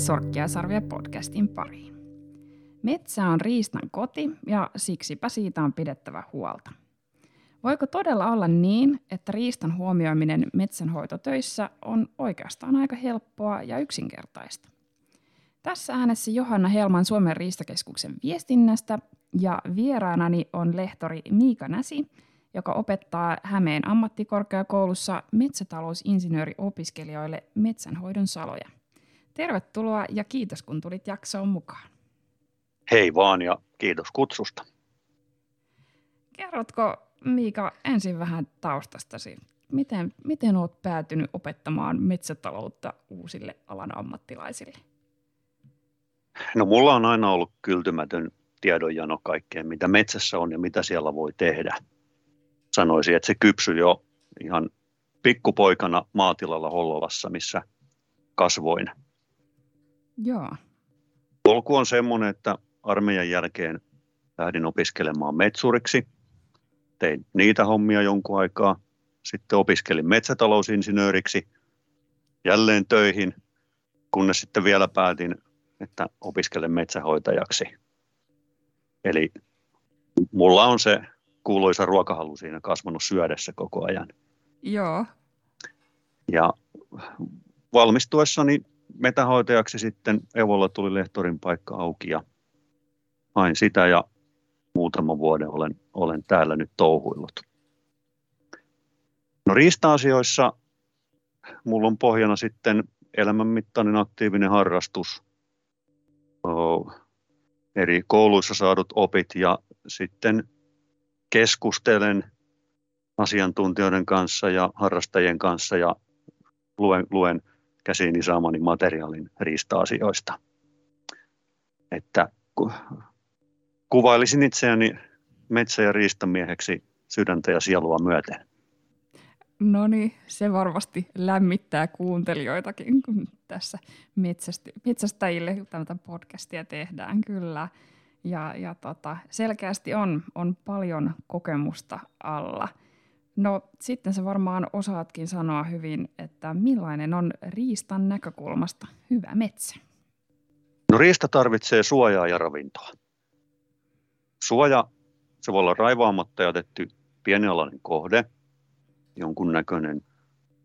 Sorkkia sarvia podcastin pariin. Metsä on riistan koti ja siksipä siitä on pidettävä huolta. Voiko todella olla niin, että riistan huomioiminen metsänhoitotöissä on oikeastaan aika helppoa ja yksinkertaista? Tässä äänessä Johanna Helman Suomen riistakeskuksen viestinnästä ja vieraanani on lehtori Miika Näsi, joka opettaa Hämeen ammattikorkeakoulussa metsätalousinsinööriopiskelijoille metsänhoidon saloja. Tervetuloa ja kiitos kun tulit jaksoon mukaan. Hei vaan ja kiitos kutsusta. Kerrotko Miika ensin vähän taustastasi? Miten, miten olet päätynyt opettamaan metsätaloutta uusille alan ammattilaisille? No mulla on aina ollut kyltymätön tiedonjano kaikkeen, mitä metsässä on ja mitä siellä voi tehdä. Sanoisin, että se kypsy jo ihan pikkupoikana maatilalla Hollolassa, missä kasvoin. Joo. Polku on semmoinen, että armeijan jälkeen lähdin opiskelemaan metsuriksi. Tein niitä hommia jonkun aikaa. Sitten opiskelin metsätalousinsinööriksi jälleen töihin, kunnes sitten vielä päätin, että opiskelen metsähoitajaksi. Eli mulla on se kuuluisa ruokahalu siinä kasvanut syödessä koko ajan. Joo. Ja valmistuessani metähoitajaksi sitten Evolla tuli lehtorin paikka auki ja hain sitä ja muutaman vuoden olen, olen täällä nyt touhuillut. No riista-asioissa mulla on pohjana sitten elämänmittainen aktiivinen harrastus, eri kouluissa saadut opit ja sitten keskustelen asiantuntijoiden kanssa ja harrastajien kanssa ja luen, luen käsiini saamani materiaalin riista-asioista. Että kuvailisin itseäni metsä- ja riistamieheksi sydäntä ja sielua myöten. No niin, se varmasti lämmittää kuuntelijoitakin, kun tässä metsästäjille tätä podcastia tehdään kyllä. Ja, ja tota, selkeästi on, on paljon kokemusta alla. No sitten sä varmaan osaatkin sanoa hyvin, että millainen on riistan näkökulmasta hyvä metsä? No riista tarvitsee suojaa ja ravintoa. Suoja, se voi olla raivaamatta jätetty pienialainen kohde, jonkunnäköinen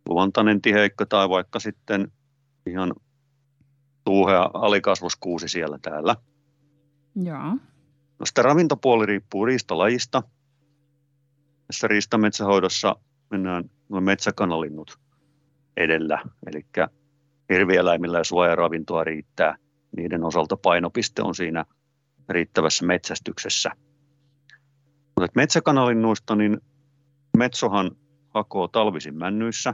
luontainen tiheikko tai vaikka sitten ihan tuuhea alikasvuskuusi siellä täällä. Joo. No sitten ravintopuoli riippuu riistalajista. Tässä riistametsähoidossa mennään metsäkanalinnut edellä, eli hirvieläimillä ja suojaravintoa riittää. Niiden osalta painopiste on siinä riittävässä metsästyksessä. Mutta metsäkanalinnuista, niin metsohan hakoo talvisin männyissä.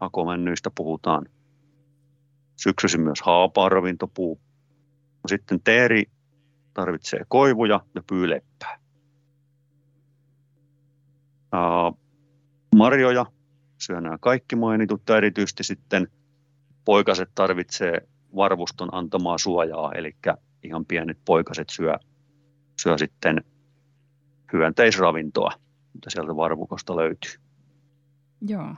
Hakomännyistä puhutaan. Syksyisin myös haapaa ravintopuu. Sitten teeri tarvitsee koivuja ja pyyleppää. Marjoja syö nämä kaikki mainitut, ja erityisesti sitten poikaset tarvitsee varvuston antamaa suojaa, eli ihan pienet poikaset syö, syö sitten hyönteisravintoa, mitä sieltä varvukosta löytyy. Joo.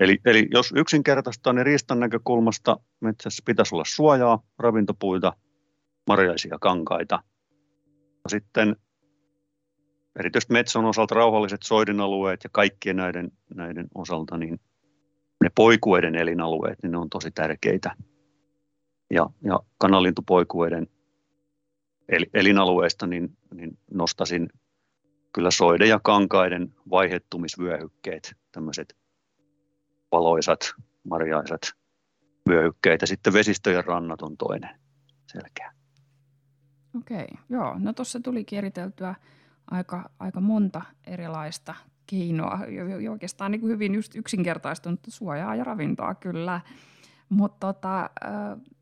Eli, eli jos yksinkertaistaa, niin riistan näkökulmasta metsässä pitäisi olla suojaa, ravintopuita, marjaisia kankaita. Sitten erityisesti metsän osalta rauhalliset soidinalueet ja kaikkien näiden, näiden osalta, niin ne poikueiden elinalueet, niin ne on tosi tärkeitä. Ja, ja kanalintupoikueiden el, elinalueesta niin, niin nostasin kyllä soide- ja kankaiden vaihettumisvyöhykkeet, tämmöiset valoisat, marjaisat vyöhykkeet ja sitten vesistöjen rannat on toinen selkeä. Okei, joo. No tuossa tuli kieriteltyä aika, aika monta erilaista keinoa, jo, oikeastaan niin kuin hyvin just yksinkertaistunut suojaa ja ravintoa kyllä. Mutta tota,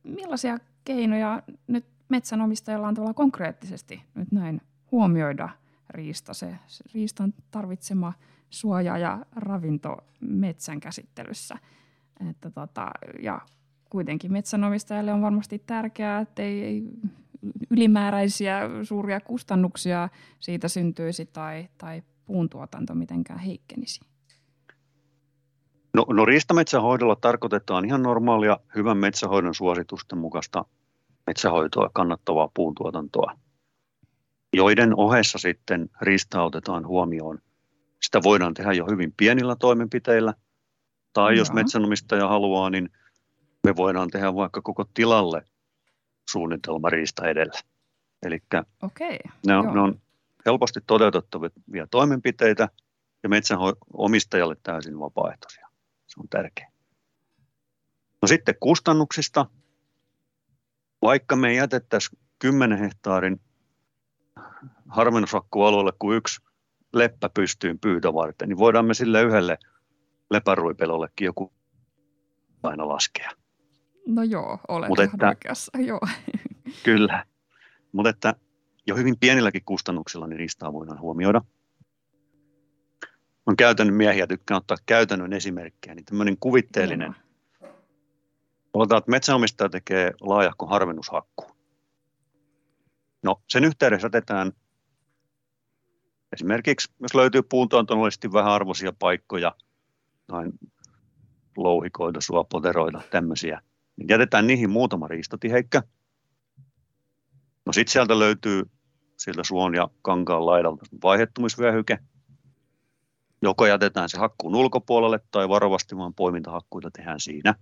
millaisia keinoja nyt metsänomistajalla on tavallaan konkreettisesti nyt näin huomioida riista, se, se riistan tarvitsema suoja ja ravinto metsän käsittelyssä. Että tota, ja kuitenkin metsänomistajalle on varmasti tärkeää, että ei, ei ylimääräisiä suuria kustannuksia siitä syntyisi tai, tai puuntuotanto mitenkään heikkenisi. No, no riistametsähoidolla tarkoitetaan ihan normaalia hyvän metsähoidon suositusten mukaista metsähoitoa, kannattavaa puuntuotantoa, joiden ohessa sitten riista otetaan huomioon. Sitä voidaan tehdä jo hyvin pienillä toimenpiteillä, tai Joo. jos metsänomistaja haluaa, niin me voidaan tehdä vaikka koko tilalle suunnitelma riista edellä. Eli okay. ne, on, ne on helposti toteutettavia toimenpiteitä ja metsänomistajalle täysin vapaaehtoisia. Se on tärkeää. No sitten kustannuksista. Vaikka me jätettäisiin 10 hehtaarin harvennusakkualueelle kuin yksi leppä pystyyn pyytä varten, niin voidaan me sille yhdelle lepäruipelollekin joku aina laskea. No joo, olet Mut ihan että, oikeassa, joo. Kyllä, mutta että jo hyvin pienilläkin kustannuksilla niin riistaa voidaan huomioida. On käytännön miehiä, tykkään ottaa käytännön esimerkkejä, niin tämmöinen kuvitteellinen. Oletaan, että metsänomistaja tekee laajahkon harvennushakku. No, sen yhteydessä jätetään esimerkiksi, jos löytyy puuntuotannollisesti vähän arvoisia paikkoja, noin louhikoita, suopoteroita, tämmöisiä, jätetään niihin muutama riistotiheikkä. No sitten sieltä löytyy sieltä suon ja kankaan laidalta vaihettumisvyöhyke. Joko jätetään se hakkuun ulkopuolelle tai varovasti vaan poimintahakkuita tehdään siinä.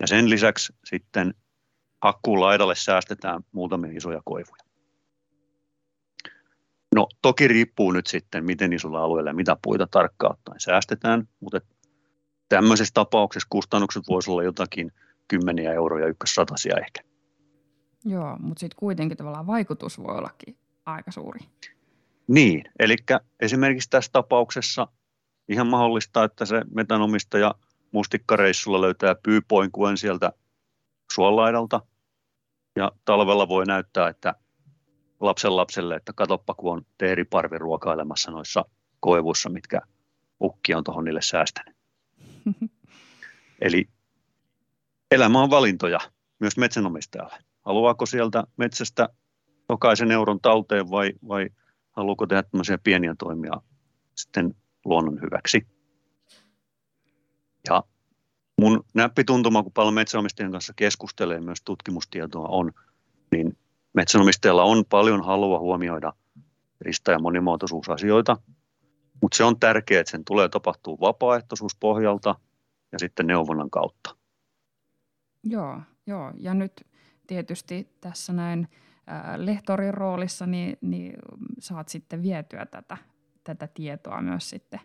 Ja sen lisäksi sitten hakkuun laidalle säästetään muutamia isoja koivuja. No toki riippuu nyt sitten, miten isolla alueella ja mitä puita tarkkaan ottaen säästetään, mutta tämmöisessä tapauksessa kustannukset voisivat olla jotakin kymmeniä euroja, ykkössatasia ehkä. Joo, mutta sitten kuitenkin tavallaan vaikutus voi ollakin aika suuri. Niin, eli esimerkiksi tässä tapauksessa ihan mahdollista, että se metanomistaja mustikkareissulla löytää pyypoinkuen sieltä suolaidalta ja talvella voi näyttää, että lapsen lapselle, että katoppa kun on teeriparvi ruokailemassa noissa koivuissa, mitkä ukki on tuohon niille säästänyt. Eli elämä on valintoja myös metsänomistajalle. Haluaako sieltä metsästä jokaisen euron talteen vai, vai haluaako tehdä tämmöisiä pieniä toimia sitten luonnon hyväksi. Ja mun näppituntuma, kun paljon metsänomistajien kanssa keskustelee, myös tutkimustietoa on, niin metsänomistajalla on paljon halua huomioida rista- ja monimuotoisuusasioita, mutta se on tärkeää, että sen tulee tapahtua vapaaehtoisuuspohjalta ja sitten neuvonnan kautta. Joo, joo. ja nyt tietysti tässä näin lehtorin roolissa, niin, niin saat sitten vietyä tätä, tätä tietoa myös sitten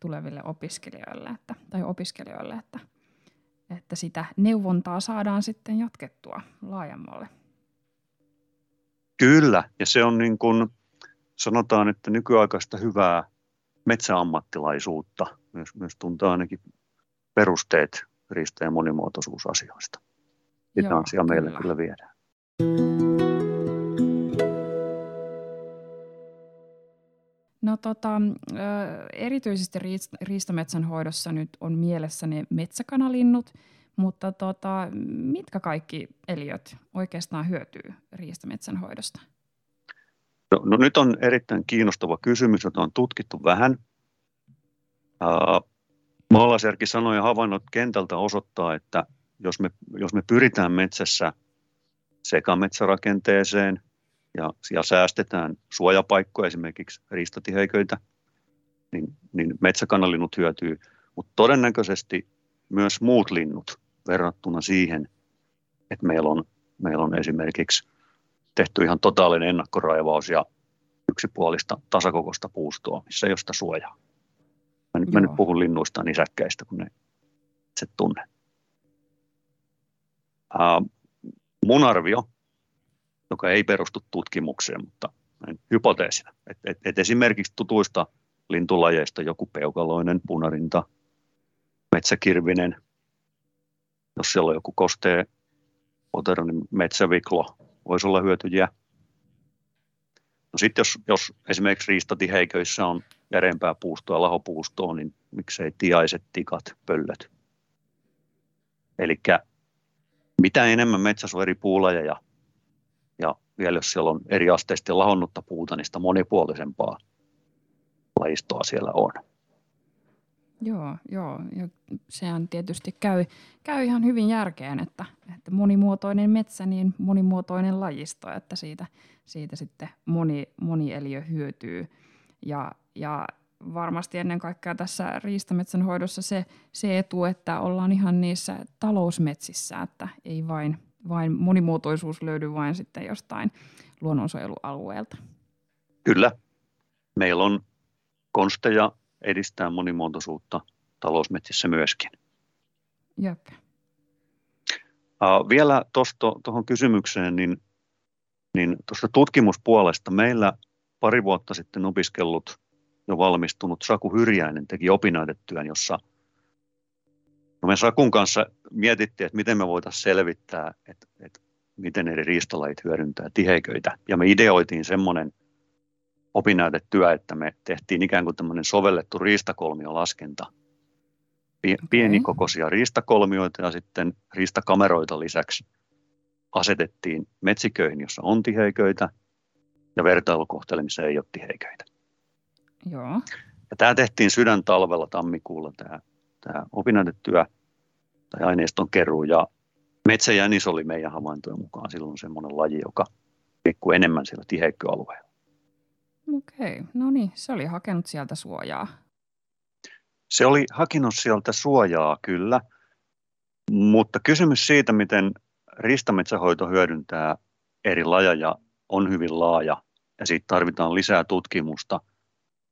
tuleville opiskelijoille, että, tai opiskelijoille, että, että sitä neuvontaa saadaan sitten jatkettua laajemmalle. Kyllä, ja se on niin kuin, sanotaan, että nykyaikaista hyvää metsäammattilaisuutta, myös, myös tuntaa ainakin perusteet riista- ja monimuotoisuusasioista. Sitä asia meille kyllä, kyllä viedään. No tota, erityisesti riistametsän hoidossa nyt on mielessäni metsäkanalinnut, mutta tota, mitkä kaikki eliöt oikeastaan hyötyy riistametsän hoidosta? No, no nyt on erittäin kiinnostava kysymys, jota on tutkittu vähän. Uh, Maalaisjärki sanoi ja havainnot kentältä osoittaa, että jos me, jos me pyritään metsässä sekametsärakenteeseen ja siellä säästetään suojapaikkoja, esimerkiksi riistatiheiköitä, niin, niin metsäkanalinnut hyötyy, mutta todennäköisesti myös muut linnut verrattuna siihen, että meillä on, meillä on esimerkiksi tehty ihan totaalinen ennakkoraivaus ja yksipuolista tasakokosta puustoa, missä ei ole sitä suojaa. Mä nyt, mä nyt puhun linnuista nisäkkäistä, kun ne se tunne. Uh, mun arvio, joka ei perustu tutkimukseen, mutta hypoteesina, että et, et esimerkiksi tutuista lintulajeista joku peukaloinen, punarinta, metsäkirvinen, jos siellä on joku kostee potero, niin metsäviklo voisi olla hyötyjiä. No sitten jos, jos esimerkiksi riistatiheiköissä on järempää puustoa, lahopuustoa, niin miksei tiaiset, tikat, pöllöt. Eli mitä enemmän metsässä on eri puulajeja ja vielä jos siellä on eri asteisesti lahonnutta puuta, niin sitä monipuolisempaa lajistoa siellä on. Joo, joo. Ja sehän tietysti käy, käy ihan hyvin järkeen, että, että monimuotoinen metsä, niin monimuotoinen lajisto, että siitä, siitä sitten moni, moni eliö hyötyy. Ja, ja varmasti ennen kaikkea tässä riistametsän hoidossa se, se etu, että ollaan ihan niissä talousmetsissä, että ei vain, vain monimuotoisuus löydy vain sitten jostain luonnonsuojelualueelta. Kyllä. Meillä on konsteja edistää monimuotoisuutta talousmetsissä myöskin. Jep. Uh, vielä tuohon kysymykseen, niin, niin tuosta tutkimuspuolesta meillä pari vuotta sitten opiskellut jo valmistunut Saku Hyrjäinen teki opinnäytetyön, jossa no me Sakun kanssa mietittiin, että miten me voitaisiin selvittää, että, että miten eri riistalajit hyödyntää tiheiköitä. Ja me ideoitiin semmoinen opinnäytetyö, että me tehtiin ikään kuin tämmöinen sovellettu riistakolmiolaskenta. Pienikokoisia riistakolmioita ja sitten riistakameroita lisäksi asetettiin metsiköihin, jossa on tiheiköitä ja vertailukohteille, missä ei ole tiheiköitä. Joo. Ja tämä tehtiin sydäntalvella tammikuulla tämä, tämä opinnäytetyö tai aineiston keruu ja metsäjänis oli meidän havaintojen mukaan silloin semmoinen laji, joka liikkuu enemmän siellä tiheikköalueella. Okei, okay. no niin, se oli hakenut sieltä suojaa. Se oli hakenut sieltä suojaa, kyllä. Mutta kysymys siitä, miten ristametsähoito hyödyntää eri lajeja, on hyvin laaja ja siitä tarvitaan lisää tutkimusta,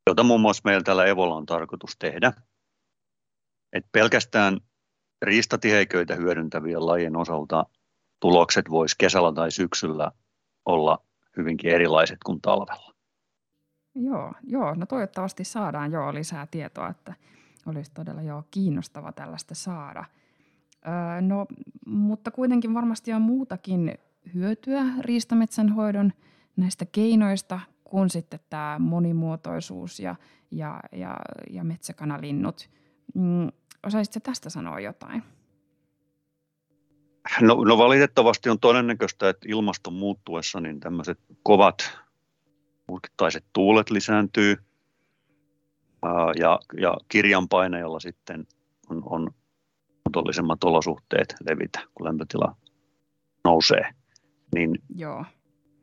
jota muun muassa meillä täällä Evolla on tarkoitus tehdä. Et pelkästään riistatiheiköitä hyödyntävien lajien osalta tulokset voisi kesällä tai syksyllä olla hyvinkin erilaiset kuin talvella. Joo, joo, no toivottavasti saadaan jo lisää tietoa, että olisi todella jo kiinnostava tällaista saada. Öö, no, mutta kuitenkin varmasti on muutakin hyötyä riistametsän hoidon näistä keinoista kuin sitten tämä monimuotoisuus ja, ja, ja, ja metsäkanalinnut. Mm, osaisitko tästä sanoa jotain? No, no valitettavasti on todennäköistä, että ilmaston muuttuessa niin tämmöiset kovat purkittaiset tuulet lisääntyy ja, ja kirjanpainajalla sitten on, on otollisemmat olosuhteet levitä, kun lämpötila nousee. Niin Joo.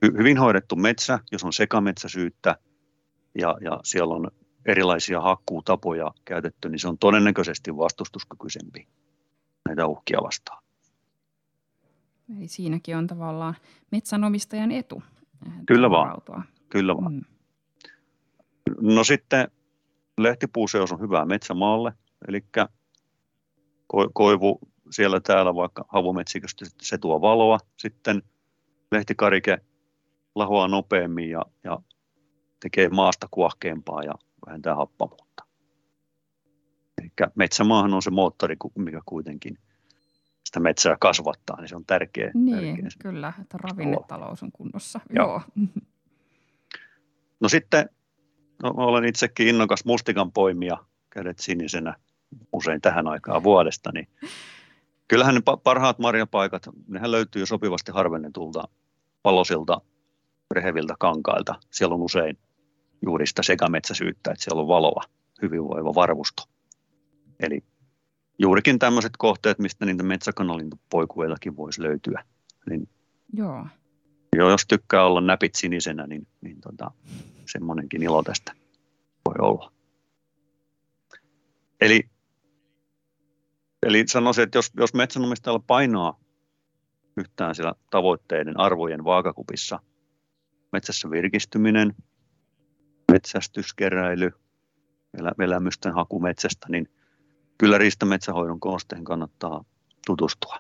Hy, hyvin hoidettu metsä, jos on sekametsäsyyttä ja, ja siellä on erilaisia hakkuutapoja käytetty, niin se on todennäköisesti vastustuskykyisempi näitä uhkia vastaan. Eli siinäkin on tavallaan metsänomistajan etu. Kyllä vaan. Kyllä vaan. Mm. No sitten lehtipuuseos on hyvää metsämaalle, eli koivu siellä täällä vaikka havumetsiköstä se tuo valoa, sitten lehtikarike lahoaa nopeammin ja, ja tekee maasta kuohkeampaa ja vähentää happamuutta. Eli metsämaahan on se moottori, mikä kuitenkin sitä metsää kasvattaa, niin se on tärkeä. Niin, tärkeä kyllä, että ravinnetalous on kunnossa. Joo. Joo. No sitten no, olen itsekin innokas mustikan poimija, kädet sinisenä usein tähän aikaan vuodesta, niin kyllähän ne parhaat marjapaikat, nehän löytyy sopivasti harvennetulta palosilta reheviltä kankailta. Siellä on usein juuri sitä sekametsäsyyttä, että siellä on valoa, hyvinvoiva varvusto. Eli juurikin tämmöiset kohteet, mistä niitä metsäkanalintupoikuillakin voisi löytyä. Niin Joo. Jo, jos tykkää olla näpit sinisenä, niin, niin tota, semmoinenkin ilo tästä voi olla. Eli, eli sanoisin, että jos, jos metsänomistajalla painaa yhtään siellä tavoitteiden arvojen vaakakupissa, metsässä virkistyminen, metsästyskeräily, elämysten haku metsästä, niin kyllä riistametsähoidon konsteen kannattaa tutustua.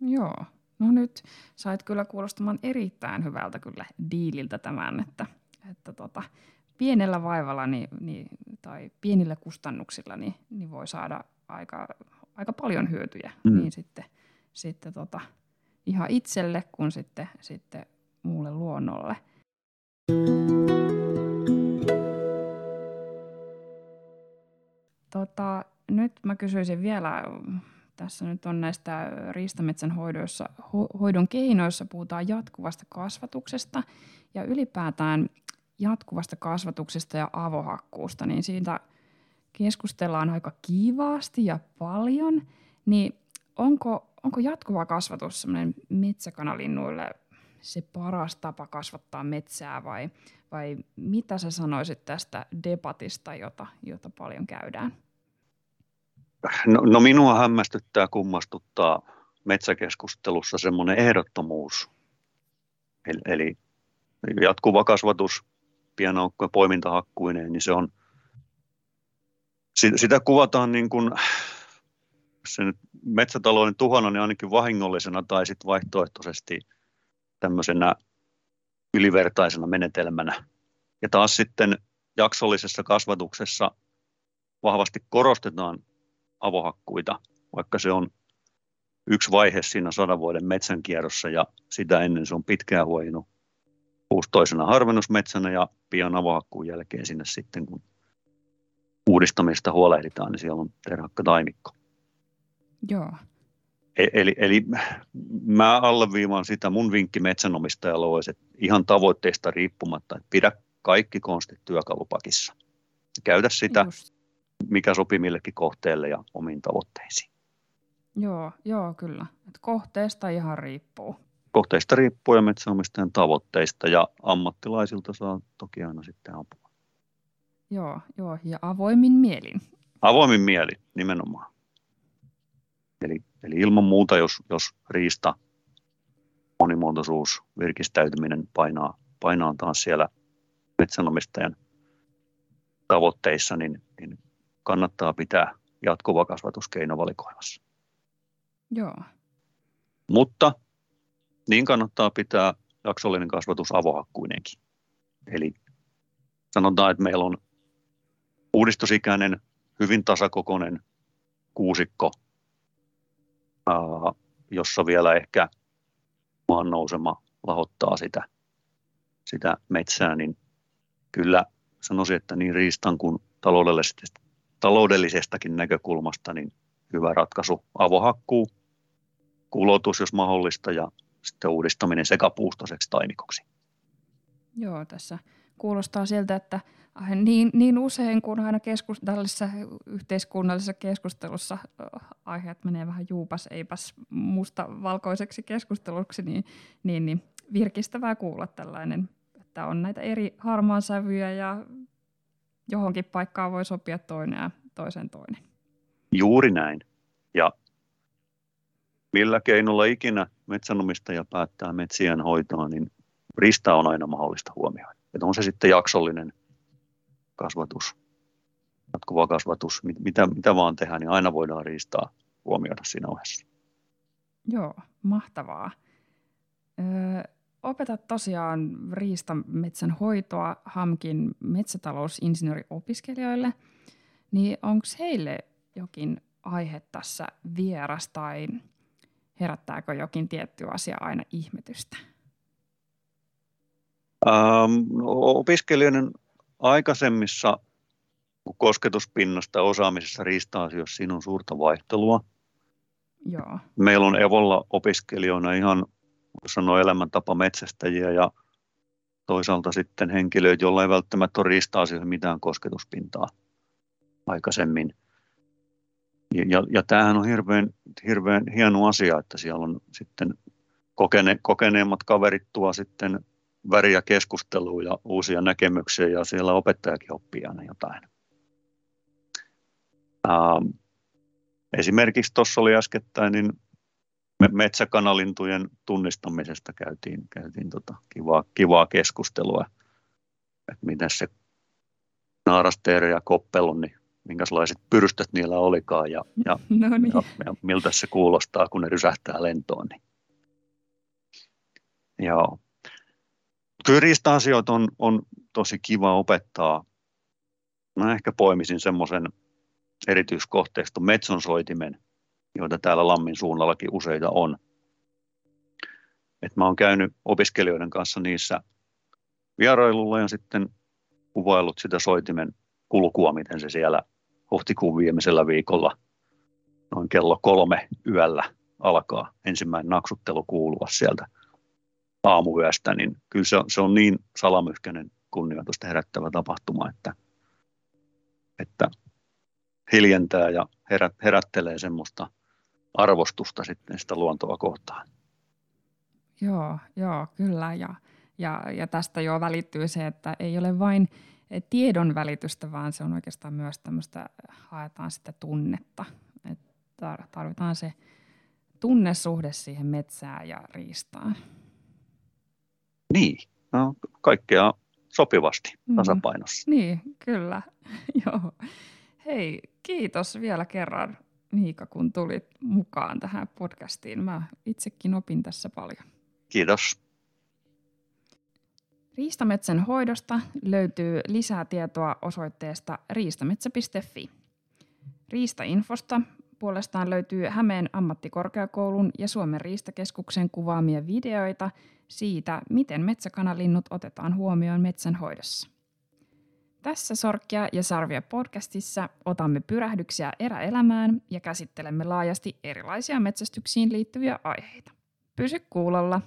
Joo, no nyt sait kyllä kuulostamaan erittäin hyvältä kyllä diililtä tämän, että, että tota, pienellä vaivalla niin, niin, tai pienillä kustannuksilla niin, niin voi saada aika, aika paljon hyötyjä mm. niin sitten, sitten tota, ihan itselle kuin sitten, sitten muulle luonnolle. Tota, nyt mä kysyisin vielä tässä nyt on näistä riistametsän hoidoissa, ho, hoidon keinoissa puhutaan jatkuvasta kasvatuksesta ja ylipäätään jatkuvasta kasvatuksesta ja avohakkuusta, niin siitä keskustellaan aika kiivaasti ja paljon, niin onko, onko jatkuva kasvatus semmoinen metsäkanalinnuille se paras tapa kasvattaa metsää vai, vai mitä sä sanoisit tästä debatista, jota, jota paljon käydään? No, no minua hämmästyttää, kummastuttaa metsäkeskustelussa semmoinen ehdottomuus. Eli, eli jatkuva kasvatus pienaukkojen poimintahakkuineen, niin se on, sitä kuvataan niin kuin, sen metsätalouden tuhona niin ainakin vahingollisena tai sitten vaihtoehtoisesti tämmöisenä ylivertaisena menetelmänä. Ja taas sitten jaksollisessa kasvatuksessa vahvasti korostetaan avohakkuita, vaikka se on yksi vaihe siinä sadan vuoden metsänkierrossa ja sitä ennen se on pitkään huojinut puus toisena harvennusmetsänä ja pian avohakkuun jälkeen sinne sitten, kun uudistamista huolehditaan, niin siellä on terhakka taimikko. Joo. E- eli, eli mä alleviivaan sitä, mun vinkki metsänomistajalle olisi, että ihan tavoitteista riippumatta, että pidä kaikki konstit työkalupakissa. Käytä sitä, Just. mikä sopii millekin kohteelle ja omiin tavoitteisiin. Joo, joo kyllä. Et kohteesta ihan riippuu. Kohteista riippuu ja metsänomistajan tavoitteista ja ammattilaisilta saa toki aina sitten apua. Joo, joo ja avoimin mielin. Avoimin mieli, nimenomaan. Eli, eli ilman muuta, jos, jos riista, monimuotoisuus, virkistäytyminen painaa, painaa taas siellä metsänomistajan tavoitteissa, niin, niin kannattaa pitää jatkuva kasvatuskeino valikoimassa. Joo. Mutta niin kannattaa pitää jaksollinen kasvatus avohakkuinenkin. Eli sanotaan, että meillä on uudistusikäinen, hyvin tasakokoinen kuusikko, jossa vielä ehkä maan nousema lahottaa sitä, sitä metsää, niin kyllä sanoisin, että niin riistan kuin taloudellisesta, taloudellisestakin näkökulmasta niin hyvä ratkaisu avohakkuu, kulotus jos mahdollista ja sitten uudistaminen sekapuustoiseksi taimikoksi. Joo, tässä kuulostaa siltä, että niin, niin usein kun aina keskus, tällaisessa yhteiskunnallisessa keskustelussa aiheet menee vähän juupas, eipäs musta valkoiseksi keskusteluksi, niin, niin, niin virkistävää kuulla tällainen, että on näitä eri harmaan sävyjä ja johonkin paikkaan voi sopia toinen ja toisen toinen. Juuri näin. Ja millä keinolla ikinä metsänomistaja päättää metsien hoitoa, niin rista on aina mahdollista huomioida. Että on se sitten jaksollinen kasvatus, jatkuva kasvatus, mitä, mitä vaan tehdään, niin aina voidaan riistaa huomioida siinä ohessa. Joo, mahtavaa. Öö, opetat tosiaan riistametsän hoitoa HAMKin metsätalousinsinööriopiskelijoille, niin onko heille jokin aihe tässä vieras tai herättääkö jokin tietty asia aina ihmetystä? Ähm, opiskelijoiden aikaisemmissa kosketuspinnasta osaamisessa riista-asioissa siinä on suurta vaihtelua. Joo. Meillä on Evolla opiskelijoina ihan sanoa elämäntapa metsästäjiä ja toisaalta sitten henkilöitä, joilla ei välttämättä ole riista-asioihin mitään kosketuspintaa aikaisemmin. Ja, ja, ja tämähän on hirveän, hirveän hieno asia, että siellä on sitten kokene, kokeneemmat kaverit tuo sitten väriä keskustelua ja uusia näkemyksiä ja siellä opettajakin oppii aina jotain. Ähm, esimerkiksi tuossa oli äskettäin, niin metsäkanalintujen tunnistamisesta käytiin, käytiin tota kivaa, kivaa keskustelua, että miten se naarasteeri ja koppelu, niin minkälaiset pyrstät niillä olikaan ja, ja, no niin. ja, ja miltä se kuulostaa, kun ne rysähtää lentoon. Niin. Joo. Kyllä riista-asioita on, on tosi kiva opettaa. Mä ehkä poimisin semmoisen erityiskohteiston metsonsoitimen, joita täällä Lammin suunnallakin useita on. Et mä oon käynyt opiskelijoiden kanssa niissä vierailulla ja sitten kuvaillut sitä soitimen kulkua, miten se siellä huhtikuun viimeisellä viikolla noin kello kolme yöllä alkaa ensimmäinen naksuttelu kuulua sieltä aamuyöstä, niin kyllä se on, se on niin salamyhkäinen kunnioitusta herättävä tapahtuma, että, että hiljentää ja herät, herättelee semmoista arvostusta sitten sitä luontoa kohtaan. Joo, joo, kyllä. Ja, ja, ja tästä jo välittyy se, että ei ole vain tiedon välitystä, vaan se on oikeastaan myös tämmöistä, haetaan sitä tunnetta. Että tarvitaan se tunnesuhde siihen metsään ja riistaan. Niin, no, kaikkea sopivasti mm. tasapainossa. Mm, niin, kyllä. Joo. Hei, kiitos vielä kerran Miika, kun tulit mukaan tähän podcastiin. Mä itsekin opin tässä paljon. Kiitos. Riistametsän hoidosta löytyy lisää tietoa osoitteesta riistametsä.fi. Riistainfosta puolestaan löytyy Hämeen ammattikorkeakoulun ja Suomen riistakeskuksen kuvaamia videoita siitä, miten metsäkanalinnut otetaan huomioon metsänhoidossa. Tässä Sorkkia ja Sarvia podcastissa otamme pyrähdyksiä eräelämään ja käsittelemme laajasti erilaisia metsästyksiin liittyviä aiheita. Pysy kuulolla!